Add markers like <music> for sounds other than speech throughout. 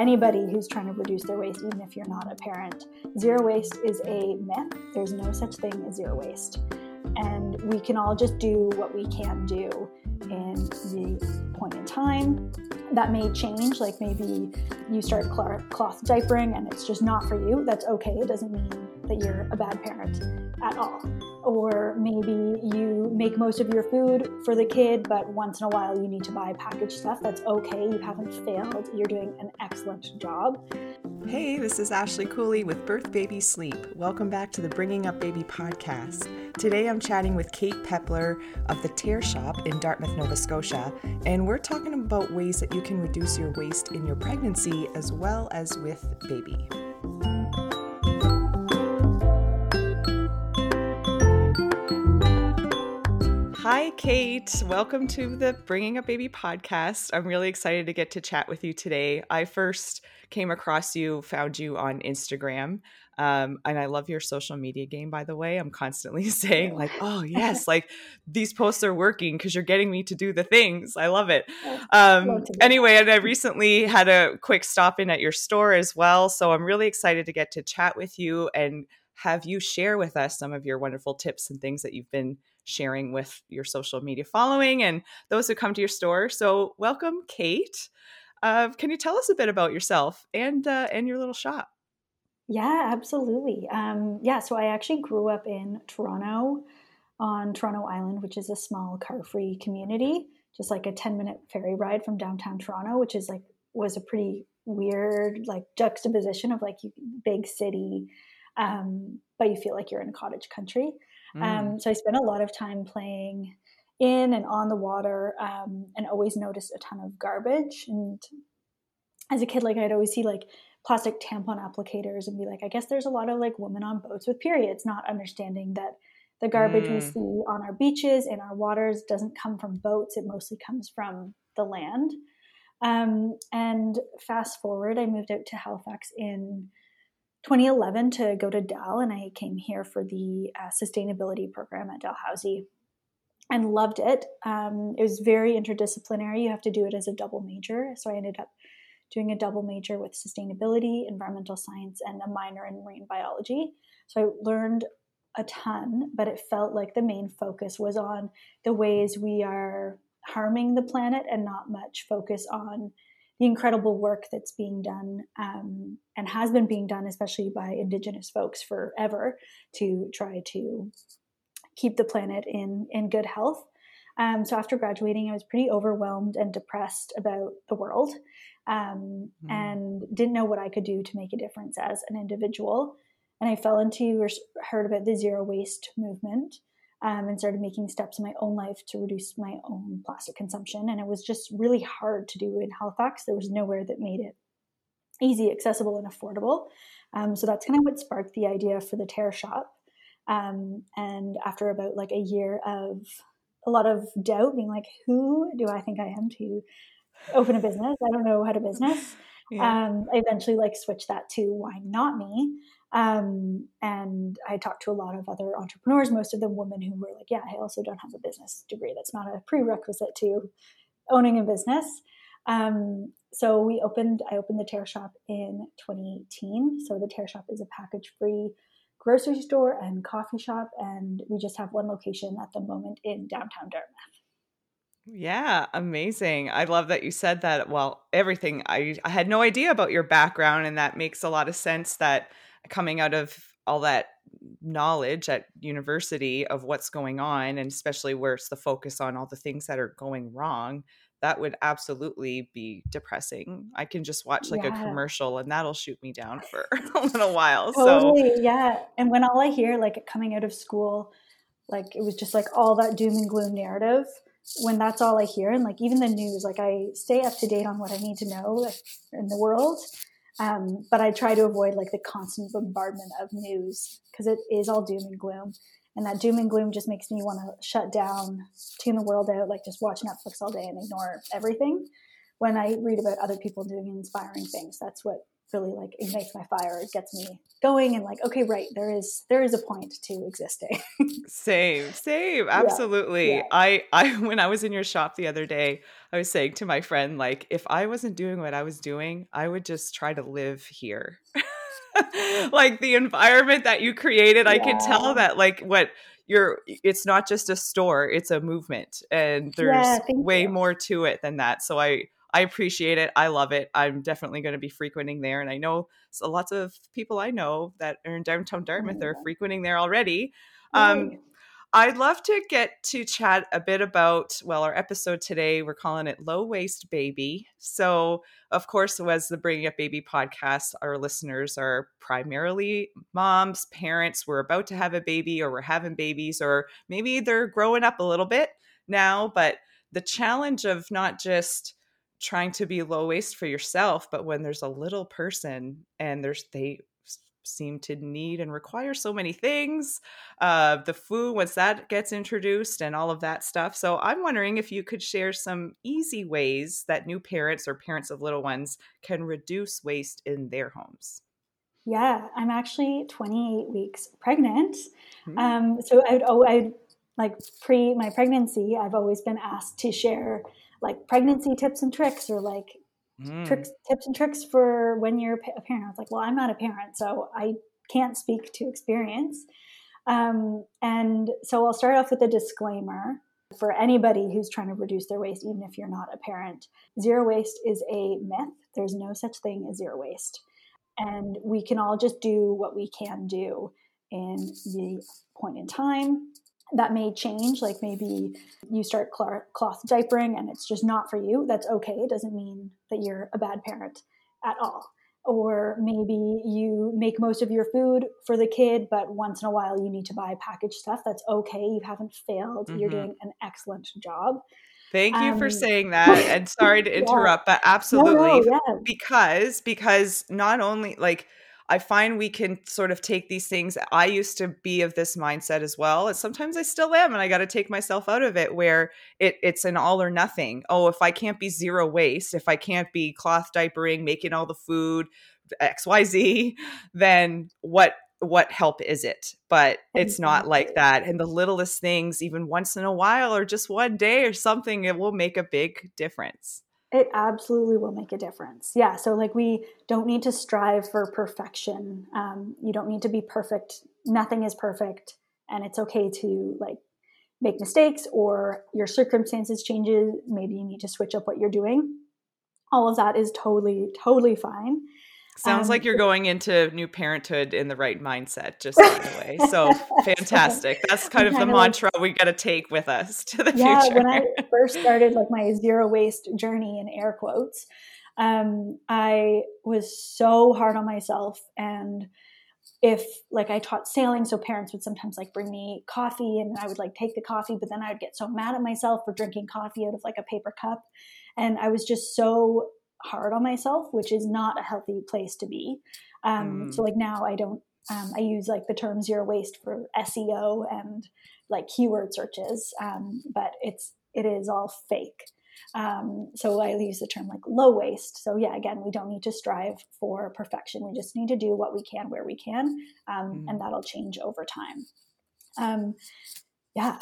anybody who's trying to reduce their waste, even if you're not a parent. Zero waste is a myth. There's no such thing as zero waste. And we can all just do what we can do in the point in time. That may change, like maybe you start cloth diapering and it's just not for you. That's okay. It doesn't mean that you're a bad parent at all. Or maybe you make most of your food for the kid, but once in a while you need to buy packaged stuff. That's okay. You haven't failed. You're doing an excellent job. Hey, this is Ashley Cooley with Birth Baby Sleep. Welcome back to the Bringing Up Baby podcast. Today I'm chatting with Kate Pepler of the Tare Shop in Dartmouth, Nova Scotia, and we're talking about ways that you can reduce your waste in your pregnancy as well as with baby. Hi, Kate. Welcome to the Bringing Up Baby podcast. I'm really excited to get to chat with you today. I first came across you, found you on Instagram. Um, and I love your social media game, by the way. I'm constantly <laughs> saying, like, oh, yes, <laughs> like these posts are working because you're getting me to do the things. I love it. Um, anyway, and I recently had a quick stop in at your store as well. So I'm really excited to get to chat with you and have you share with us some of your wonderful tips and things that you've been sharing with your social media following and those who come to your store. So, welcome, Kate. Uh, can you tell us a bit about yourself and uh, and your little shop? Yeah, absolutely. Um, yeah, so I actually grew up in Toronto on Toronto Island, which is a small car-free community, just like a 10-minute ferry ride from downtown Toronto, which is like was a pretty weird like juxtaposition of like big city, um, but you feel like you're in cottage country. Um, mm. Um, so I spent a lot of time playing in and on the water um, and always noticed a ton of garbage. And as a kid, like I'd always see like plastic tampon applicators and be like, I guess there's a lot of like women on boats with periods, not understanding that the garbage mm. we see on our beaches and our waters doesn't come from boats. It mostly comes from the land. Um, and fast forward, I moved out to Halifax in 2011 to go to Dal, and I came here for the uh, sustainability program at Dalhousie and loved it. Um, it was very interdisciplinary. You have to do it as a double major. So I ended up doing a double major with sustainability, environmental science, and a minor in marine biology. So I learned a ton, but it felt like the main focus was on the ways we are harming the planet and not much focus on the incredible work that's being done um, and has been being done, especially by Indigenous folks forever, to try to keep the planet in in good health. Um, so after graduating, I was pretty overwhelmed and depressed about the world, um, mm. and didn't know what I could do to make a difference as an individual. And I fell into or heard about the zero waste movement, um, and started making steps in my own life to reduce my own plastic consumption. And it was just really hard to do in Halifax. There was nowhere that made it easy, accessible, and affordable. Um, so that's kind of what sparked the idea for the Tare Shop. Um, and after about like a year of a lot of doubt, being like, who do I think I am to open a business? I don't know how to business. <laughs> Yeah. Um, I eventually like switched that to why not me? Um, and I talked to a lot of other entrepreneurs, most of them women who were like, yeah, I also don't have a business degree. That's not a prerequisite to owning a business. Um, so we opened, I opened the Tare Shop in 2018. So the Tare Shop is a package free grocery store and coffee shop. And we just have one location at the moment in downtown Dartmouth. Yeah, amazing. I love that you said that. Well, everything I, I had no idea about your background, and that makes a lot of sense that coming out of all that knowledge at university of what's going on and especially where it's the focus on all the things that are going wrong that would absolutely be depressing i can just watch like yeah. a commercial and that'll shoot me down for <laughs> a little while totally, so yeah and when all i hear like coming out of school like it was just like all that doom and gloom narrative when that's all i hear and like even the news like i stay up to date on what i need to know like, in the world um, but I try to avoid like the constant bombardment of news because it is all doom and gloom. And that doom and gloom just makes me want to shut down, tune the world out, like just watch Netflix all day and ignore everything. When I read about other people doing inspiring things, that's what really like ignites my fire. It gets me going and like, okay, right, there is there is a point to existing. <laughs> same, same, absolutely. Yeah, yeah. I I <laughs> when I was in your shop the other day, I was saying to my friend, like, if I wasn't doing what I was doing, I would just try to live here. <laughs> like the environment that you created, yeah. I could tell that like what you're it's not just a store, it's a movement. And there's way you. more to it than that. So I I appreciate it. I love it. I'm definitely going to be frequenting there. And I know so lots of people I know that are in downtown Dartmouth are frequenting there already. Um, I'd love to get to chat a bit about, well, our episode today, we're calling it Low Waste Baby. So, of course, as the Bringing Up Baby podcast, our listeners are primarily moms, parents, we're about to have a baby or we're having babies, or maybe they're growing up a little bit now. But the challenge of not just trying to be low waste for yourself but when there's a little person and there's they seem to need and require so many things uh, the food once that gets introduced and all of that stuff. So i'm wondering if you could share some easy ways that new parents or parents of little ones can reduce waste in their homes. Yeah i'm actually 28 weeks pregnant. Mm-hmm. um, so i'd oh i'd like pre my pregnancy i've always been asked to share like pregnancy tips and tricks or like mm. tricks tips and tricks for when you're a parent. I was like, well, I'm not a parent, so I can't speak to experience. Um, and so I'll start off with a disclaimer for anybody who's trying to reduce their waste, even if you're not a parent. Zero waste is a myth. There's no such thing as zero waste. And we can all just do what we can do in the point in time that may change like maybe you start cloth diapering and it's just not for you that's okay it doesn't mean that you're a bad parent at all or maybe you make most of your food for the kid but once in a while you need to buy packaged stuff that's okay you haven't failed mm-hmm. you're doing an excellent job Thank you um, for saying <laughs> that. And sorry to interrupt, yeah. but absolutely no, no, yeah. because because not only like I find we can sort of take these things. I used to be of this mindset as well. And sometimes I still am. And I got to take myself out of it where it, it's an all or nothing. Oh, if I can't be zero waste, if I can't be cloth diapering, making all the food, XYZ, then what what help is it but it's not like that and the littlest things even once in a while or just one day or something it will make a big difference it absolutely will make a difference. Yeah. So, like, we don't need to strive for perfection. Um, you don't need to be perfect. Nothing is perfect. And it's okay to, like, make mistakes or your circumstances changes. Maybe you need to switch up what you're doing. All of that is totally, totally fine. Sounds um, like you're going into new parenthood in the right mindset, just by the way. So fantastic. That's kind of the mantra we got to take with us to the yeah, future. when I <laughs> first started like my zero waste journey in air quotes, um, I was so hard on myself. And if like I taught sailing, so parents would sometimes like bring me coffee and I would like take the coffee, but then I would get so mad at myself for drinking coffee out of like a paper cup. And I was just so hard on myself, which is not a healthy place to be. Um, mm. So like now I don't, um, I use like the term zero waste for SEO and like keyword searches, um, but it's, it is all fake. Um, so I use the term like low waste. So yeah, again, we don't need to strive for perfection. We just need to do what we can where we can, um, mm. and that'll change over time. Um, yeah,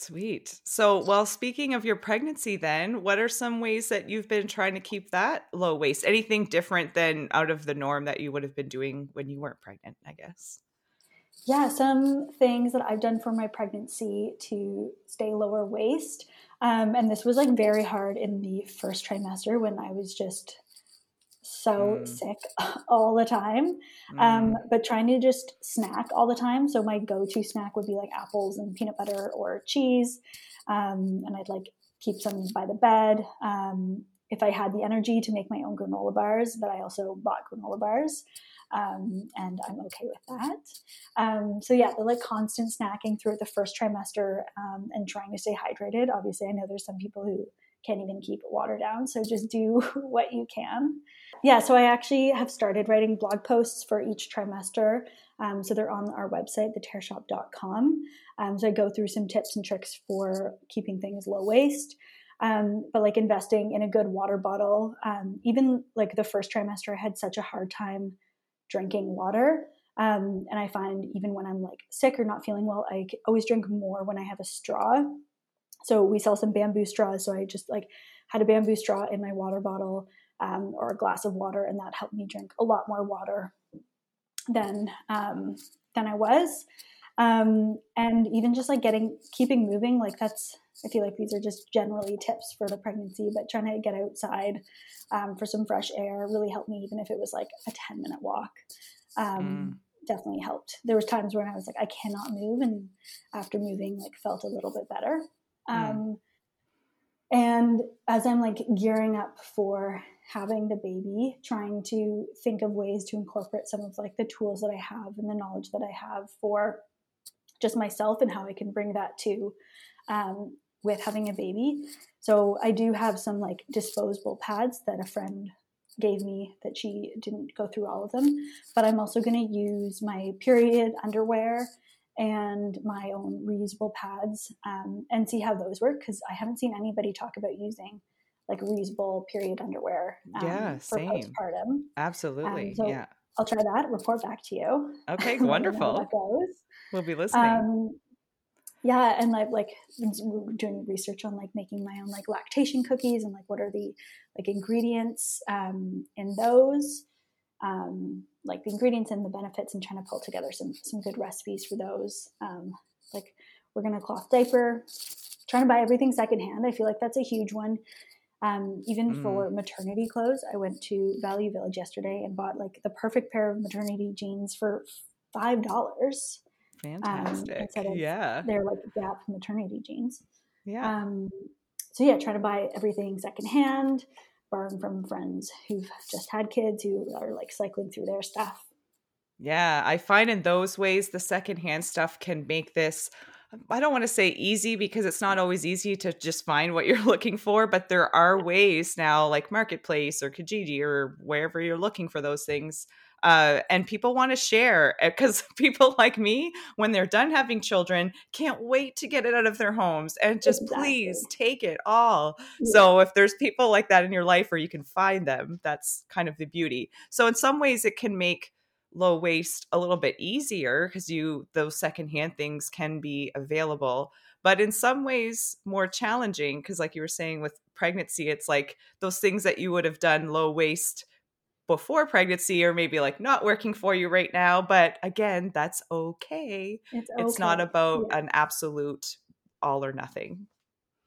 Sweet. So, well, speaking of your pregnancy, then, what are some ways that you've been trying to keep that low waste? Anything different than out of the norm that you would have been doing when you weren't pregnant, I guess? Yeah, some things that I've done for my pregnancy to stay lower waste. Um, and this was like very hard in the first trimester when I was just so mm. sick <laughs> all the time. Um, mm. Um, but trying to just snack all the time. So my go-to snack would be like apples and peanut butter or cheese. Um, and I'd like keep some by the bed. Um, if I had the energy to make my own granola bars, but I also bought granola bars. Um, and I'm okay with that. Um, so yeah, the like constant snacking throughout the first trimester um, and trying to stay hydrated. Obviously, I know there's some people who can't even keep water down, so just do <laughs> what you can yeah, so I actually have started writing blog posts for each trimester. Um, so they're on our website, thetareshop.com. Um, so I go through some tips and tricks for keeping things low waste. Um, but like investing in a good water bottle, um, even like the first trimester, I had such a hard time drinking water. Um, and I find even when I'm like sick or not feeling well, I always drink more when I have a straw. So we sell some bamboo straws. So I just like had a bamboo straw in my water bottle um, or a glass of water, and that helped me drink a lot more water than um, than I was. Um, and even just like getting keeping moving, like that's I feel like these are just generally tips for the pregnancy, but trying to get outside um, for some fresh air really helped me, even if it was like a ten minute walk. Um, mm definitely helped. There was times when I was like, I cannot move, and after moving, like felt a little bit better. Mm. Um, and as I'm like gearing up for having the baby, trying to think of ways to incorporate some of like the tools that I have and the knowledge that I have for just myself and how I can bring that to um, with having a baby. So I do have some like disposable pads that a friend gave me that she didn't go through all of them. But I'm also going to use my period underwear and my own reusable pads um, and see how those work because I haven't seen anybody talk about using like reusable period underwear. Um, yeah, same. Postpartum. Absolutely. Um, so yeah. I'll try that. Report back to you. <laughs> Okay, wonderful. We'll be listening. Um, yeah and i've like doing research on like making my own like lactation cookies and like what are the like ingredients um, in those um, like the ingredients and the benefits and trying to pull together some some good recipes for those um, like we're gonna cloth diaper trying to buy everything secondhand i feel like that's a huge one um, even mm. for maternity clothes i went to value village yesterday and bought like the perfect pair of maternity jeans for five dollars um, Fantastic. Um, yeah. They're like Gap maternity jeans. Yeah. Um, so yeah, try to buy everything secondhand, borrowing from friends who've just had kids who are like cycling through their stuff. Yeah, I find in those ways the secondhand stuff can make this I don't want to say easy because it's not always easy to just find what <laughs> you're looking for, but there are ways now like Marketplace or Kijiji or wherever you're looking for those things uh, and people want to share because <laughs> people like me, when they're done having children, can't wait to get it out of their homes and just exactly. please take it all. Yeah. So if there's people like that in your life where you can find them, that's kind of the beauty. So in some ways, it can make low waste a little bit easier because you those secondhand things can be available but in some ways more challenging because like you were saying with pregnancy it's like those things that you would have done low waste before pregnancy or maybe like not working for you right now but again that's okay it's, okay. it's not about yeah. an absolute all or nothing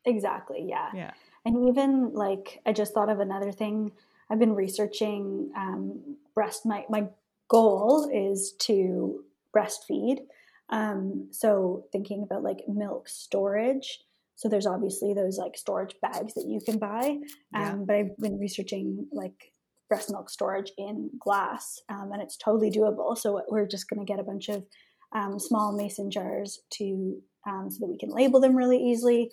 exactly yeah yeah and even like i just thought of another thing i've been researching um, breast my, my goal is to breastfeed um, so thinking about like milk storage so there's obviously those like storage bags that you can buy um, yeah. but i've been researching like breast milk storage in glass, um, and it's totally doable. So we're just going to get a bunch of um, small mason jars to um, so that we can label them really easily.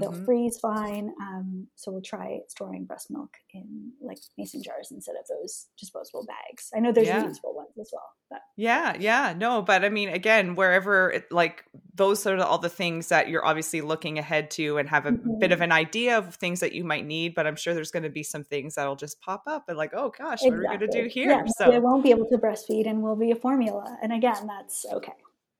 They'll mm-hmm. freeze fine. Um, so we'll try storing breast milk in like mason jars instead of those disposable bags. I know there's yeah. reusable ones as well. But. Yeah, yeah, no, but I mean, again, wherever it, like those are all the things that you're obviously looking ahead to and have a mm-hmm. bit of an idea of things that you might need. But I'm sure there's going to be some things that'll just pop up and like, oh gosh, exactly. what are we going to do here? Yeah, so I won't be able to breastfeed and will be a formula. And again, that's okay.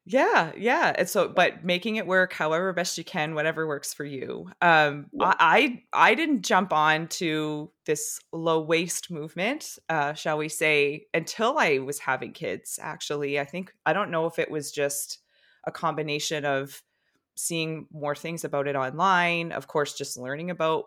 Yeah, yeah. And so, but making it work however best you can, whatever works for you. Um, yeah. I, I I didn't jump on to this low waste movement, uh, shall we say, until I was having kids. Actually, I think I don't know if it was just a combination of seeing more things about it online, of course, just learning about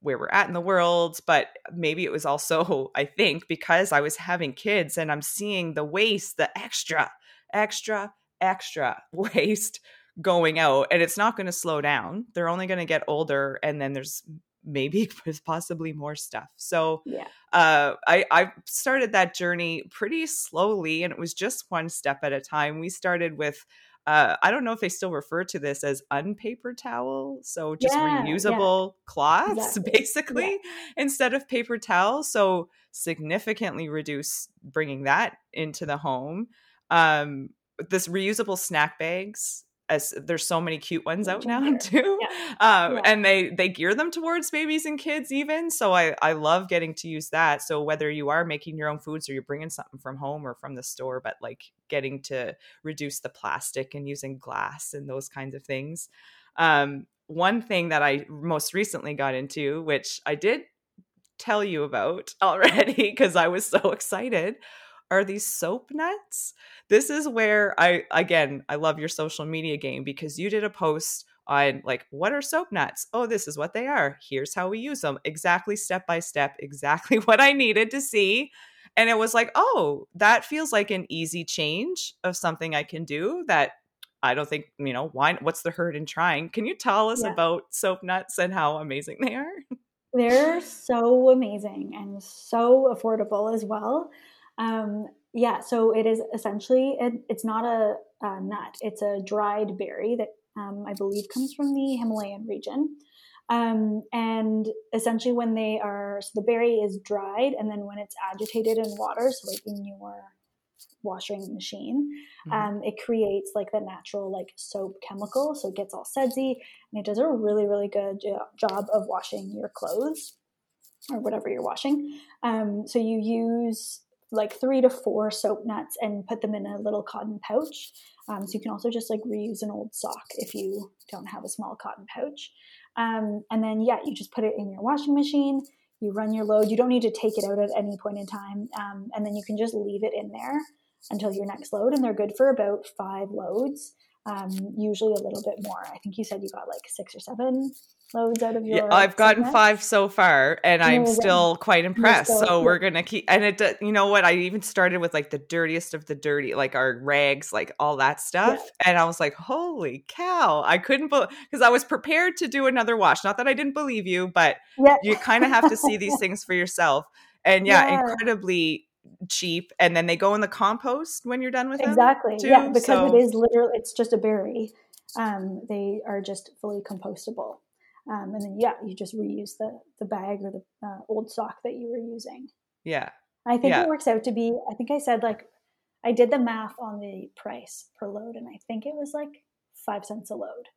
where we're at in the world, but maybe it was also, <laughs> I think, because I was having kids and I'm seeing the waste, the extra, extra extra <laughs> waste going out and it's not going to slow down. They're only going to get older and then there's maybe <laughs> possibly more stuff. So yeah. uh, I, I started that journey pretty slowly and it was just one step at a time. We started with uh, I don't know if they still refer to this as unpaper towel. So just yeah, reusable <laughs> yeah. cloths, exactly. basically, yeah. instead of paper towels. So significantly reduce bringing that into the home. Um, this reusable snack bags as there's so many cute ones out now <laughs> too Yeah. um, Yeah. and they they gear them towards babies and kids even so i i love getting to use that so whether you are making your own foods or you're bringing something from home or from the store but like getting to reduce the plastic and using glass and those kinds of things um, one thing that i most recently got into which i did tell you about <laughs> already because i was so excited are these soap nuts this is where I again I love your social media game because you did a post on like what are soap nuts? Oh, this is what they are. Here's how we use them. Exactly step by step, <laughs> exactly what I needed to see. And it was like, "Oh, that feels like an easy change of something I can do that I don't think, you know, why what's the hurt in trying?" Can you tell us Yeah. about soap nuts and how amazing they are? They're so amazing and so affordable as well. Um, yeah, so it is essentially it, it's not a, a nut; it's a dried berry that um, I believe comes from the Himalayan region. Um, and essentially, when they are so the berry is dried, and then when it's agitated in water, so like in your washing machine, Mhm. um, it creates like the natural like soap chemical, so it gets all sudsy, and it does a really really good jo- job of washing your clothes or whatever you're washing. Um, so you use like three to four soap nuts and put them in a little cotton pouch. Um, so you can also just like reuse an old sock if you don't have a small cotton pouch. Um, and then yeah, you just put it in your washing machine. You run your load. You don't need to take it out at any point in time, um, and then you can just leave it in there until your next load. And they're good for about five loads. Um, usually a little bit more. I think you said you got like six or seven loads out of your. Yeah, I've gotten segment. five so far, and I'm still quite impressed. still- so yeah. we're gonna keep, and it, you know what? I even started with like the dirtiest of the dirty, like our rags, like all that stuff, and I was like, "Holy cow!" I couldn't believe because I was prepared to do another wash. Not that I didn't believe you, but Yeah. you kind of have to see <laughs> these things for yourself. And yeah, Yeah. incredibly cheap. And then they go in the compost when you're done with them. Exactly. yeah, because so- it is literally it's just a berry. Um, they are just fully compostable. Um, and then yeah, you just reuse the the bag or the uh, old sock that you were using. Yeah, I think Yeah. it works out to be. I think I said like I did the math on the price per load, and I think it was like five cents a load.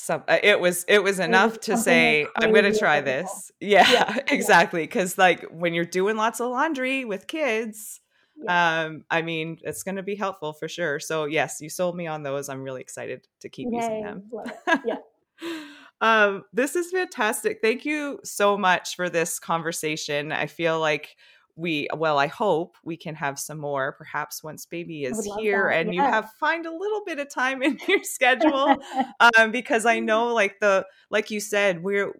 Some uh, it was it was enough to say i'm gonna try this. Yeah, Yeah, <laughs> exactly because like when you're doing lots of laundry with kids Yeah. um i mean it's gonna be helpful for sure. So yes you sold me on those. I'm really excited to keep using them. Yeah. <laughs> um this is fantastic. Thank you so much for this conversation. I feel like we well i hope we can have some more perhaps once baby is here that, and you have find a little bit of time in <laughs> your schedule <laughs> um, because I know, like the like you said, we're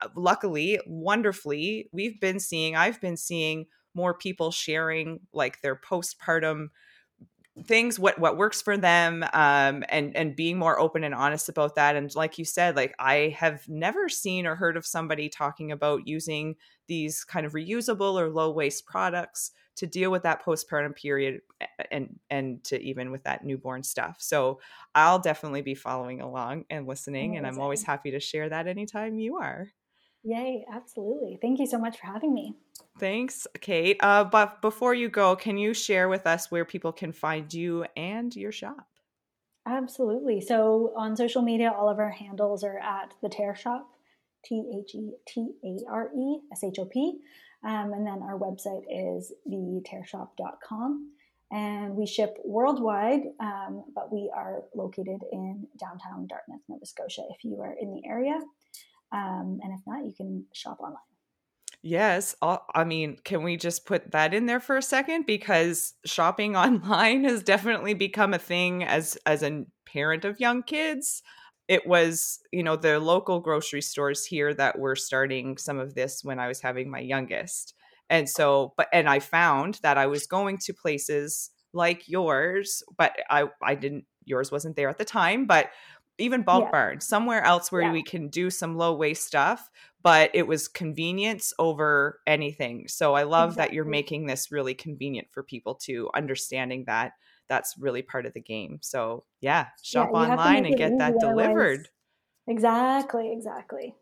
uh, luckily, wonderfully, we've been seeing. I've been seeing more people sharing like their postpartum things what what works for them um and and being more open and honest about that. And like you said like i have never seen or heard of somebody talking about using these kind of reusable or low waste products to deal with that postpartum period and and to even with that newborn stuff. So i'll definitely be following along and listening and i'm always happy to share that anytime you are Yay! Absolutely. Thank you so much for having me. thanks kate uh but before you go can you share with us where people can find you and your shop Absolutely. So on social media, all of our handles are at the Tare Shop, T H E T A R E S H O P. Um, and then our website is thetareshop.com. And we ship worldwide, um, but we are located in downtown Dartmouth, Nova Scotia, if you are in the area. Um, and if not, you can shop online. Yes. i I mean, can we just put that in there for a second? Because shopping <laughs> online has definitely become a thing as as a parent of young kids. It was, you know, the local grocery stores here that were starting some of this when I was having my youngest. And so, but and I found that I was going to places like yours, but I I didn't yours wasn't there at the time, but even bulk Yeah. barn, somewhere else where Yeah. we can do some low waste stuff but it was convenience over anything. So I love that you're making this really convenient for people to understanding that that's really part of the game. So yeah, shop to online and get that delivered. Exactly, exactly.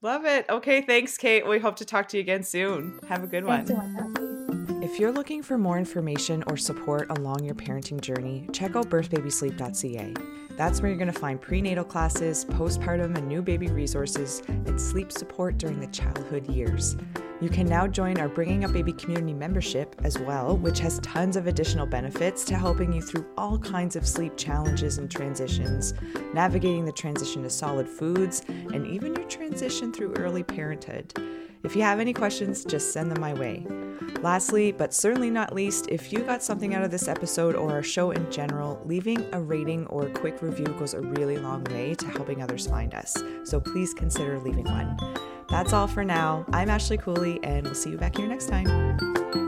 Love it. Okay, thanks, Kate. We hope to talk to you again soon. Have a good one. Thanks so much, Nancy. If If you're looking for more information or support along your parenting journey, check out birthbabysleep.ca. That's where you're going to find prenatal classes, postpartum and new baby resources, and sleep support during the childhood years. You can now join our Bringing Up Baby community membership as well, which has tons of additional benefits to helping you through all kinds of sleep challenges and transitions, navigating the transition to solid foods, and even your transition through early parenthood. If you have any questions, just send them my way. Lastly, but certainly not least, if you got something out of this episode or our show in general, leaving a rating or a quick review goes a really long way to helping others find us. So please consider leaving one. That's all for now. I'm Ashley Cooley, and we'll see you back here next time.